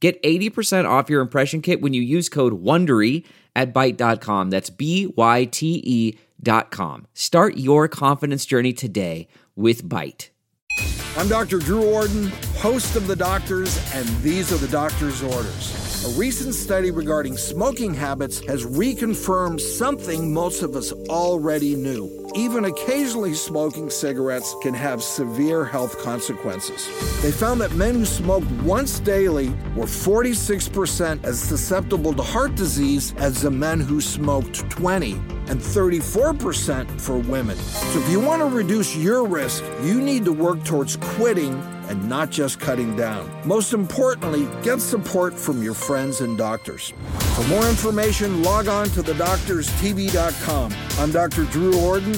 Get 80% off your impression kit when you use code WONDERY at Byte.com. That's B-Y-T-E dot com. Start your confidence journey today with Byte. I'm Dr. Drew Ordon, host of The Doctors, and these are the doctor's orders. A recent study regarding smoking habits has reconfirmed something most of us already knew. Even occasionally smoking cigarettes can have severe health consequences. They found that men who smoked once daily were 46% as susceptible to heart disease as the men who smoked 20 and 34% for women. So if you want to reduce your risk, you need to work towards quitting and not just cutting down. Most importantly, get support from your friends and doctors. For more information, log on to thedoctorstv.com. I'm Dr. Drew Ordon,